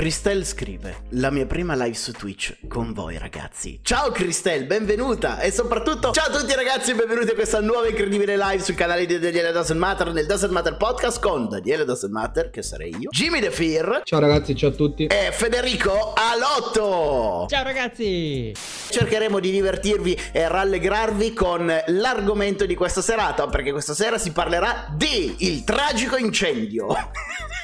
Cristel scrive: La mia prima live su Twitch con voi, ragazzi. Ciao Cristel, benvenuta! E soprattutto, ciao a tutti, ragazzi, benvenuti a questa nuova incredibile live sul canale di Daniele Doesn't Matter nel Doesn't Matter podcast con Daniele Doesn't Matter, che sarei io, Jimmy The Fear. Ciao ragazzi, ciao a tutti. E Federico Alotto. Ciao ragazzi. Cercheremo di divertirvi e rallegrarvi con l'argomento di questa serata, perché questa sera si parlerà di il tragico incendio.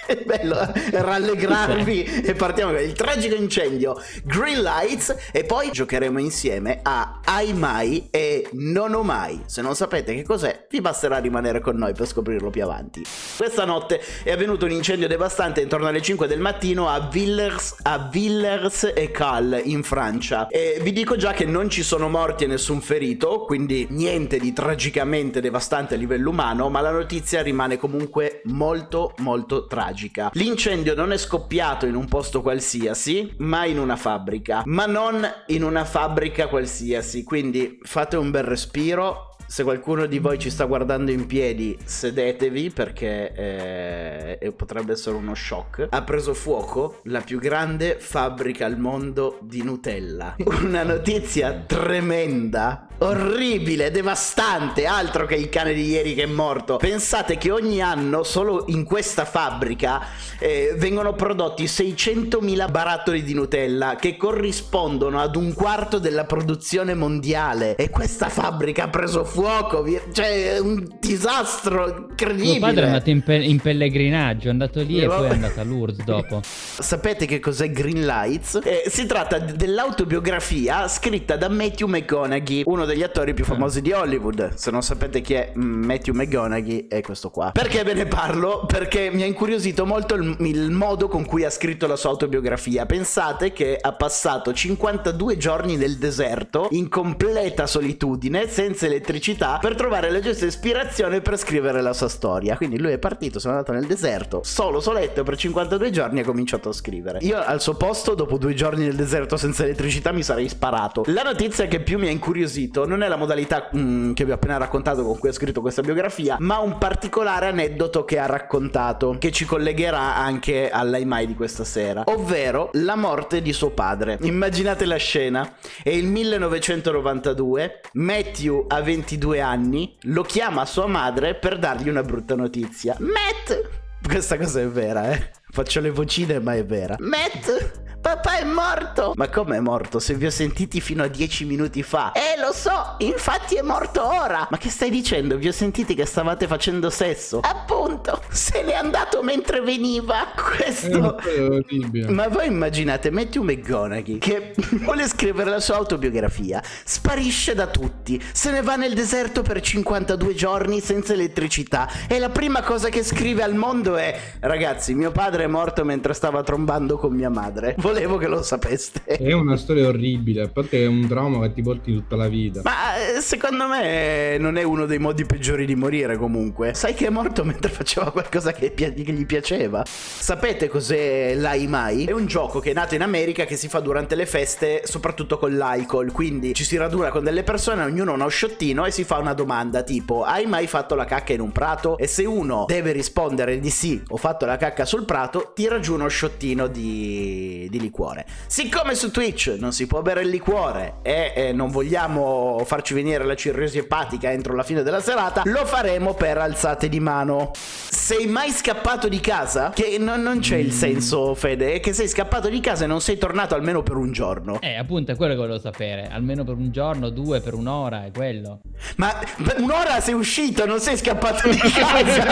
È bello eh? rallegrarvi e partiamo con il tragico incendio Green Lights e poi giocheremo insieme a Ai Mai e Non Ho Mai. Se non sapete che cos'è, vi basterà rimanere con noi per scoprirlo più avanti. Questa notte è avvenuto un incendio devastante intorno alle 5 del mattino a Villers, a Villers e Cal in Francia. E vi dico già che non ci sono morti e nessun ferito, quindi niente di tragicamente devastante a livello umano, ma la notizia rimane comunque molto molto tragica tragica. L'incendio non è scoppiato in un posto qualsiasi, ma in una fabbrica. Ma non in una fabbrica qualsiasi. Quindi fate un bel respiro, se qualcuno di voi ci sta guardando in piedi, sedetevi perché eh, potrebbe essere uno shock. Ha preso fuoco la più grande fabbrica al mondo di Nutella. Una notizia tremenda, orribile, devastante, altro che il cane di ieri che è morto. Pensate che ogni anno solo in questa fabbrica eh, vengono prodotti 600.000 barattoli di Nutella che corrispondono ad un quarto della produzione mondiale. E questa fabbrica ha preso fuoco cioè è un disastro incredibile. Mio padre è andato in, pe- in pellegrinaggio, è andato lì e poi è andato a Lourdes dopo. Sapete che cos'è Green Lights? Eh, si tratta dell'autobiografia scritta da Matthew McConaughey, uno degli attori più famosi di Hollywood. Se non sapete chi è Matthew McConaughey, è questo qua. Perché ve ne parlo? Perché mi ha incuriosito molto il, il modo con cui ha scritto la sua autobiografia. Pensate che ha passato 52 giorni nel deserto, in completa solitudine, senza elettricità elettricità per trovare la giusta ispirazione per scrivere la sua storia. Quindi lui è partito, sono andato nel deserto, solo soletto per 52 giorni e ha cominciato a scrivere. Io al suo posto, dopo due giorni nel deserto senza elettricità, mi sarei sparato. La notizia che più mi ha incuriosito non è la modalità mm, che vi ho appena raccontato con cui ha scritto questa biografia, ma un particolare aneddoto che ha raccontato, che ci collegherà anche all'Aimai di questa sera, ovvero la morte di suo padre. Immaginate la scena, è il 1992, Matthew ha 22 22 anni, lo chiama sua madre per dargli una brutta notizia. Matt! Questa cosa è vera, eh. Faccio le vocine, ma è vera. Matt! Papà è morto! Ma come è morto? Se vi ho sentiti fino a dieci minuti fa. Eh, lo so, infatti è morto ora. Ma che stai dicendo? Vi ho sentiti che stavate facendo sesso. Appunto, se n'è andato mentre veniva. Questo. È Ma voi immaginate Matthew McGonaghy che vuole scrivere la sua autobiografia, sparisce da tutti, se ne va nel deserto per 52 giorni senza elettricità e la prima cosa che scrive al mondo è ragazzi, mio padre è morto mentre stava trombando con mia madre. Volevo che lo sapeste. È una storia orribile, a parte che è un trauma che ti porti tutta la vita. Ma eh, secondo me non è uno dei modi peggiori di morire comunque. Sai che è morto mentre faceva qualcosa che, che gli piaceva. Sapete cos'è l'Ai Mai? È un gioco che è nato in America che si fa durante le feste, soprattutto con l'alcol. Quindi ci si raduna con delle persone, ognuno ha uno sciottino e si fa una domanda tipo hai mai fatto la cacca in un prato? E se uno deve rispondere di sì, ho fatto la cacca sul prato, tira giù uno sciottino di, di liquore. Siccome su Twitch non si può bere il liquore e, e non vogliamo farci venire la cirrosi epatica entro la fine della serata, lo faremo per alzate di mano. Sei mai scappato di casa? Che non, non c'è il senso, Fede, è che sei scappato di casa e non sei tornato almeno per un giorno. Eh, appunto, è quello che volevo sapere. Almeno per un giorno, due, per un'ora, è quello. Ma per un'ora sei uscito, non sei scappato di casa.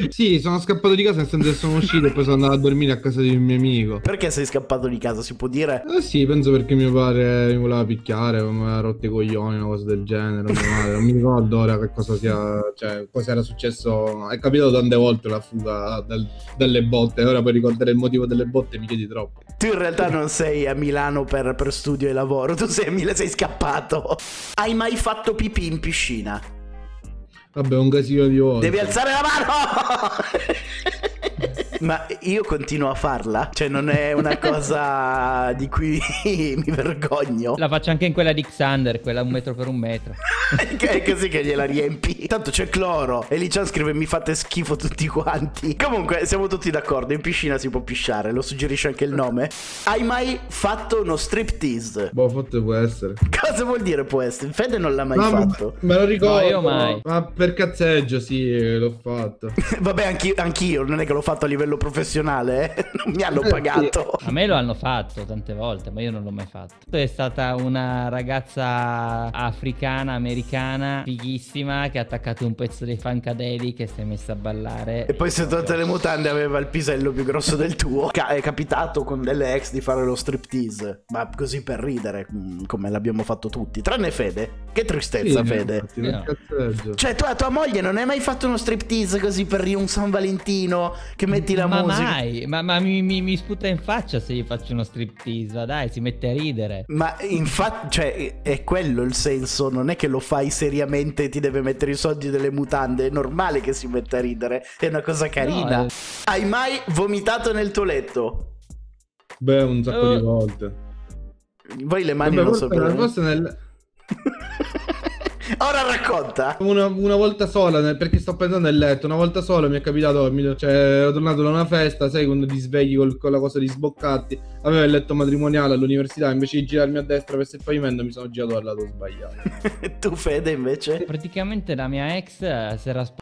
sì, sono scappato di casa nel senso che sono uscito e poi sono andato a dormire a casa di un mio amico. Perché sei scappato di casa, si può dire? Eh sì, penso perché mio padre mi voleva picchiare, mi aveva rotto i coglioni, una cosa del genere. non mi ricordo ora che cosa sia, cioè, cosa era successo. È capitato tante volte la fuga dal, dalle botte, ora poi ricordare il motivo delle botte mi chiedi troppo. Tu in realtà non sei a Milano per, per studio e lavoro, tu sei a Milano, sei scappato. Hai mai fatto pipì in piscina? Vabbè, un casino di volte. Devi alzare la mano! Ma io continuo a farla, cioè non è una cosa di cui mi vergogno. La faccio anche in quella di Xander, quella un metro per un metro. che è così che gliela riempi. Tanto c'è cloro. E Lician scrive: Mi fate schifo tutti quanti. Comunque, siamo tutti d'accordo. In piscina si può pisciare. Lo suggerisce anche il nome. Hai mai fatto uno striptease? Boh, forse può essere. Cosa vuol dire può essere? Fede non l'ha mai ma- fatto. Me lo ricordo. No, io mai. Ma per cazzeggio, sì, l'ho fatto. Vabbè, anch'io, anch'io, non è che l'ho fatto a livello professionale, eh. non mi hanno Eh, pagato. A me lo hanno fatto tante volte, ma io non l'ho mai fatto. È stata una ragazza africana, americana, fighissima, che ha attaccato un pezzo dei Funkadelic e si è messa a ballare. E poi se tolte le mutande aveva il pisello più grosso del tuo. Ca- è capitato con delle ex di fare lo striptease, ma così per ridere, mm, come l'abbiamo fatto tutti. Tranne Fede. Che tristezza, Sì, Fede. No. Cioè, tu a tua moglie non hai mai fatto uno striptease così per un San Valentino che metti la ma musica? mai, ma, ma mi, mi- mi sputa in faccia se gli faccio uno striptease, ma dai, si mette a ridere. Ma infatti, cioè, è quello il senso, non è che lo fai seriamente e ti deve mettere i soldi delle mutande, è normale che si metta a ridere, è una cosa carina. No, eh. Hai mai vomitato nel tuo letto? Beh, un sacco Oh. di volte. Voi le mani Vabbè, non sapete. forse nel- Ora racconta. una, una volta sola, nel- perché sto pensando nel letto, una volta sola mi è capitato, mi- cioè ero tornato da una festa, sai quando ti svegli col- con la cosa di sboccati, avevo il letto matrimoniale all'università, invece di girarmi a destra verso il pavimento mi sono girato dal lato sbagliato. tu Fede invece? Praticamente la mia ex eh, si era sp-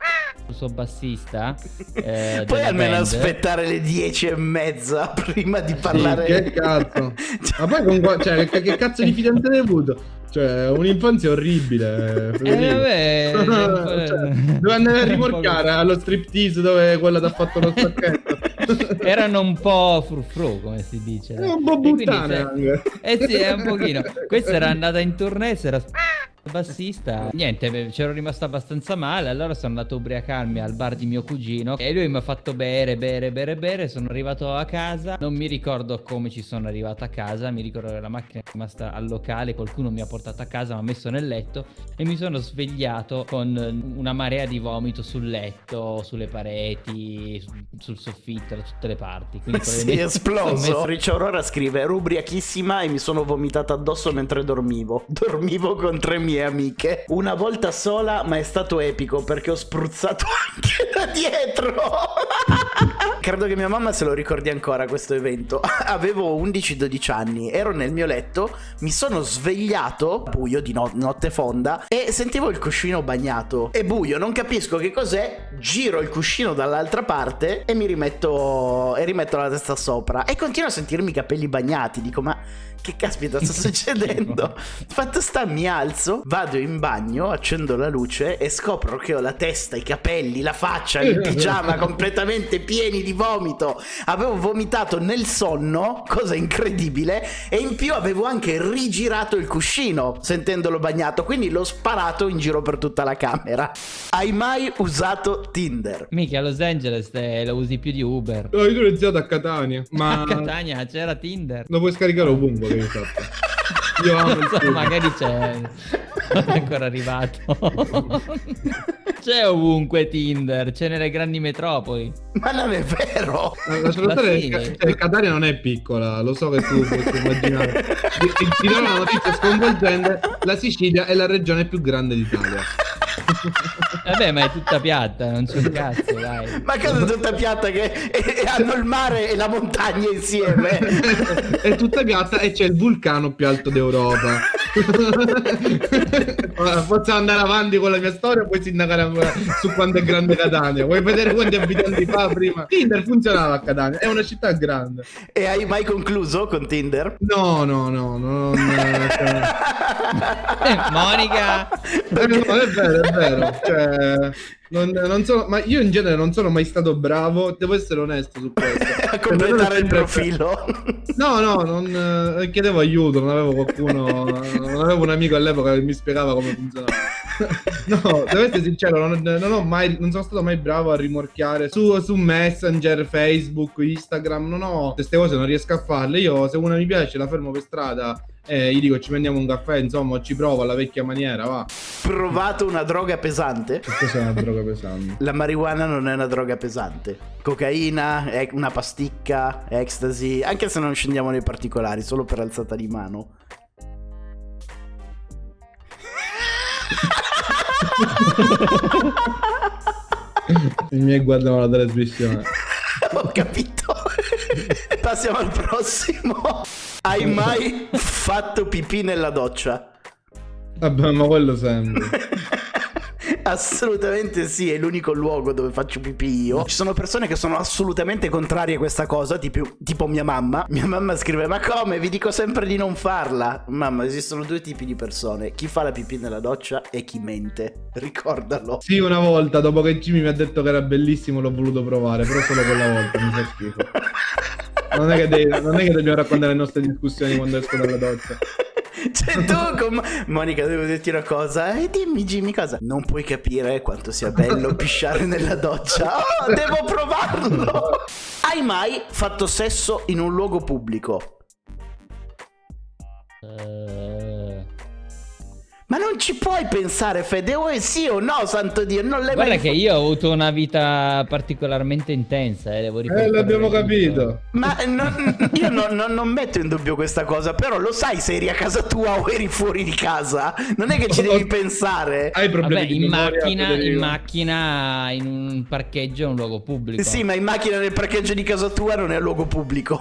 il suo bassista. eh, Puoi almeno band. aspettare le dieci e mezza prima di Sì, parlare. che cazzo. Ma poi con qua- cioè, che, che cazzo di fidanzate hai avuto? Cioè, un'infanzia orribile. Eh, vabbè, Cioè, dove andare a rimorchiare allo striptease dove quella ti ha fatto lo stacchetto. Erano un po' frufru, come si dice. È un po' E quindi buttane se- anche. Eh sì, è un pochino. Questa era andata in tournée, si era sp- bassista. Niente, c'ero rimasto abbastanza male. Allora sono andato a ubriacarmi al bar di mio cugino. E lui mi ha fatto bere, bere, bere, bere. Sono arrivato a casa. Non mi ricordo come ci sono arrivato a casa. Mi ricordo che la macchina è rimasta al locale. Qualcuno mi ha portato a casa, mi ha messo nel letto. E mi sono svegliato con una marea di vomito sul letto, sulle pareti, su- sul soffitto, da tutte le parti. Quindi Sì, è esploso. messo- Riccia Aurora scrive: Ero ubriachissima e mi sono vomitata addosso mentre dormivo. Dormivo con tre mie amiche. Una volta sola, ma è stato epico perché ho spruzzato anche da dietro. Credo che mia mamma se lo ricordi ancora questo evento. Avevo 11-12 anni, ero nel mio letto, mi sono svegliato, buio di no- notte fonda, e sentivo il cuscino bagnato. È buio, non capisco che cos'è, giro il cuscino dall'altra parte e mi rimetto, e rimetto la testa sopra. E continuo a sentirmi i capelli bagnati, dico ma che caspita sta succedendo? Fatto sta mi alzo, vado in bagno, accendo la luce e scopro che ho la testa, i capelli, la faccia, il pigiama completamente pieni di vomito. Avevo vomitato nel sonno, cosa incredibile, e in più avevo anche rigirato il cuscino sentendolo bagnato, quindi l'ho sparato in giro per tutta la camera. Hai mai usato Tinder? Mica a Los Angeles eh, lo usi più di Uber. No, io l'ho iniziato a Catania, ma A Catania c'era Tinder. lo puoi scaricare ovunque, che io sappia. Io amo so, magari c'è. Non è ancora arrivato. c'è ovunque Tinder, c'è nelle grandi metropoli. Ma non è vero! Stare, sì. Ca- cioè, Catania non è piccola, lo so che tu puoi immaginare. Ti, ti- do una notizia sconvolgente: la Sicilia è la regione più grande d'Italia. Vabbè, ma è tutta piatta, non c'è un cazzo, dai. Ma cosa è tutta piatta che e- e hanno il mare e la montagna insieme? è tutta piatta e c'è il vulcano più alto d'Europa. Ora, Posso andare avanti con la mia storia puoi sindacare ancora su quanto è grande Catania? Vuoi vedere quanti abitanti fa prima? Tinder funzionava a Catania, è una città grande. E hai mai concluso con Tinder? No, no, no, no, non, cioè- Eh, Monica, Eh, no, è vero, è vero. Cioè, non, non sono, ma io in genere non sono mai stato bravo, devo essere onesto su questo. A completare il profilo. No, no, non eh, chiedevo aiuto, non avevo qualcuno, non avevo un amico all'epoca che mi spiegava come funzionava. No, devo essere sincero, non, non ho mai, non sono stato mai bravo a rimorchiare su, su Messenger, Facebook, Instagram, non ho queste cose, non riesco a farle. Io se una mi piace la fermo per strada e gli dico ci prendiamo un caffè, insomma, ci provo alla vecchia maniera, va. provato una droga pesante? Che cos'è una droga pesante? La marijuana non è una droga pesante. Cocaina, una pasticca, ecstasy, anche se non scendiamo nei particolari, solo per alzata di mano. I miei guardano la trasmissione. Ho capito. Passiamo al prossimo. Hai mai fatto pipì nella doccia? Vabbè, ma quello sempre. Assolutamente sì, è l'unico luogo dove faccio pipì io. Ci sono persone che sono assolutamente contrarie a questa cosa, tipo, tipo mia mamma. Mia mamma scrive: Ma come? Vi dico sempre di non farla. Mamma, esistono due tipi di persone: chi fa la pipì nella doccia e chi mente. Ricordalo. Sì, una volta, dopo che Jimmy mi ha detto che era bellissimo, l'ho voluto provare, però solo quella volta, mi fa schifo. Non è che, devi, non è che dobbiamo raccontare le nostre discussioni quando esco dalla doccia. Cioè, tu con Monica, devo dirti una cosa. E dimmi, Jimmy, cosa? Non puoi capire quanto sia bello pisciare nella doccia. Oh, devo provarlo. Hai mai fatto sesso in un luogo pubblico? Ma non ci puoi pensare, Fede, o è sì o no, santo Dio, non l'hai Guarda mai che io ho avuto una vita particolarmente intensa, eh, devo Eh, ripetere. l'abbiamo capito. Ma non- io non, non- non metto in dubbio questa cosa, però lo sai se eri a casa tua o eri fuori di casa? Non è che ci devi pensare. Hai problemi Vabbè, in memoria, macchina, in macchina, in un parcheggio, è un luogo pubblico. Sì, ma in macchina nel parcheggio di casa tua non è luogo pubblico.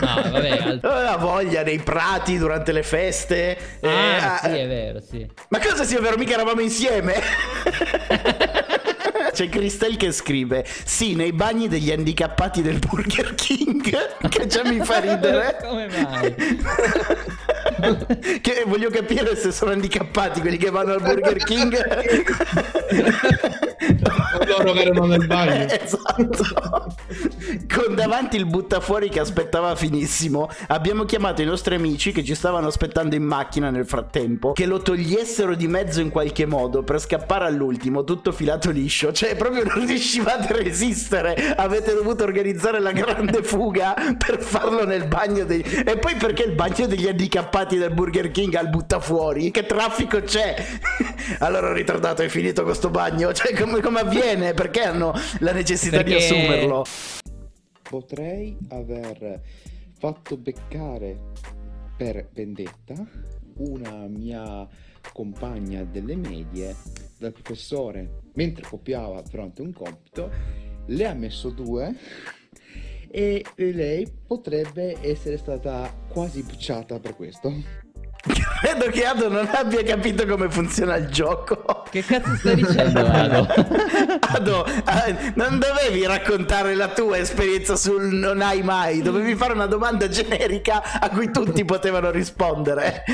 No, vabbè, al- La voglia nei prati durante le feste. Ah, eh, sì, è vero, sì. Ma cosa sia vero? Mica eravamo insieme. C'è Cristel che scrive: Sì, nei bagni degli handicappati del Burger King. Che già mi fa ridere. Come mai? che voglio capire se sono handicappati quelli che vanno al Burger King. Loro che erano nel bagno. esatto. Con davanti il buttafuori che aspettava finissimo, abbiamo chiamato i nostri amici che ci stavano aspettando in macchina nel frattempo, che lo togliessero di mezzo in qualche modo per scappare all'ultimo, tutto filato liscio. Cioè, proprio non riuscivate a resistere. Avete dovuto organizzare la grande fuga per farlo nel bagno dei... E poi perché il bagno degli handicappati del Burger King al buttafuori? Che traffico c'è? allora ho ritardato, è finito questo bagno. Cioè, come, come avviene? Perché hanno la necessità di Perché- assumerlo? Potrei aver fatto beccare per vendetta una mia compagna delle medie dal professore mentre copiava durante un compito, le ha messo due e lei potrebbe essere stata quasi bucciata per questo. Credo che Ado non abbia capito come funziona il gioco. Che cazzo stai dicendo, Ado? Ado, eh, non dovevi raccontare la tua esperienza sul non hai mai, dovevi fare una domanda generica a cui tutti potevano rispondere.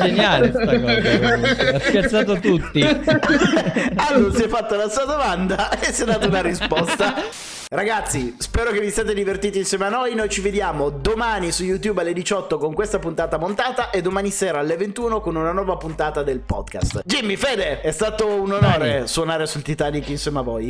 Geniale sta cosa. Ha scherzato tutti. Ado si è fatto la sua domanda e si è dato una risposta. Ragazzi, spero che vi siate divertiti insieme a noi. Noi ci vediamo domani su YouTube alle 18 con questa puntata montata e domani sera alle 21 con una nuova puntata del podcast. Jimmy, Fede, è stato un onore Dai. suonare sul Titanic insieme a voi.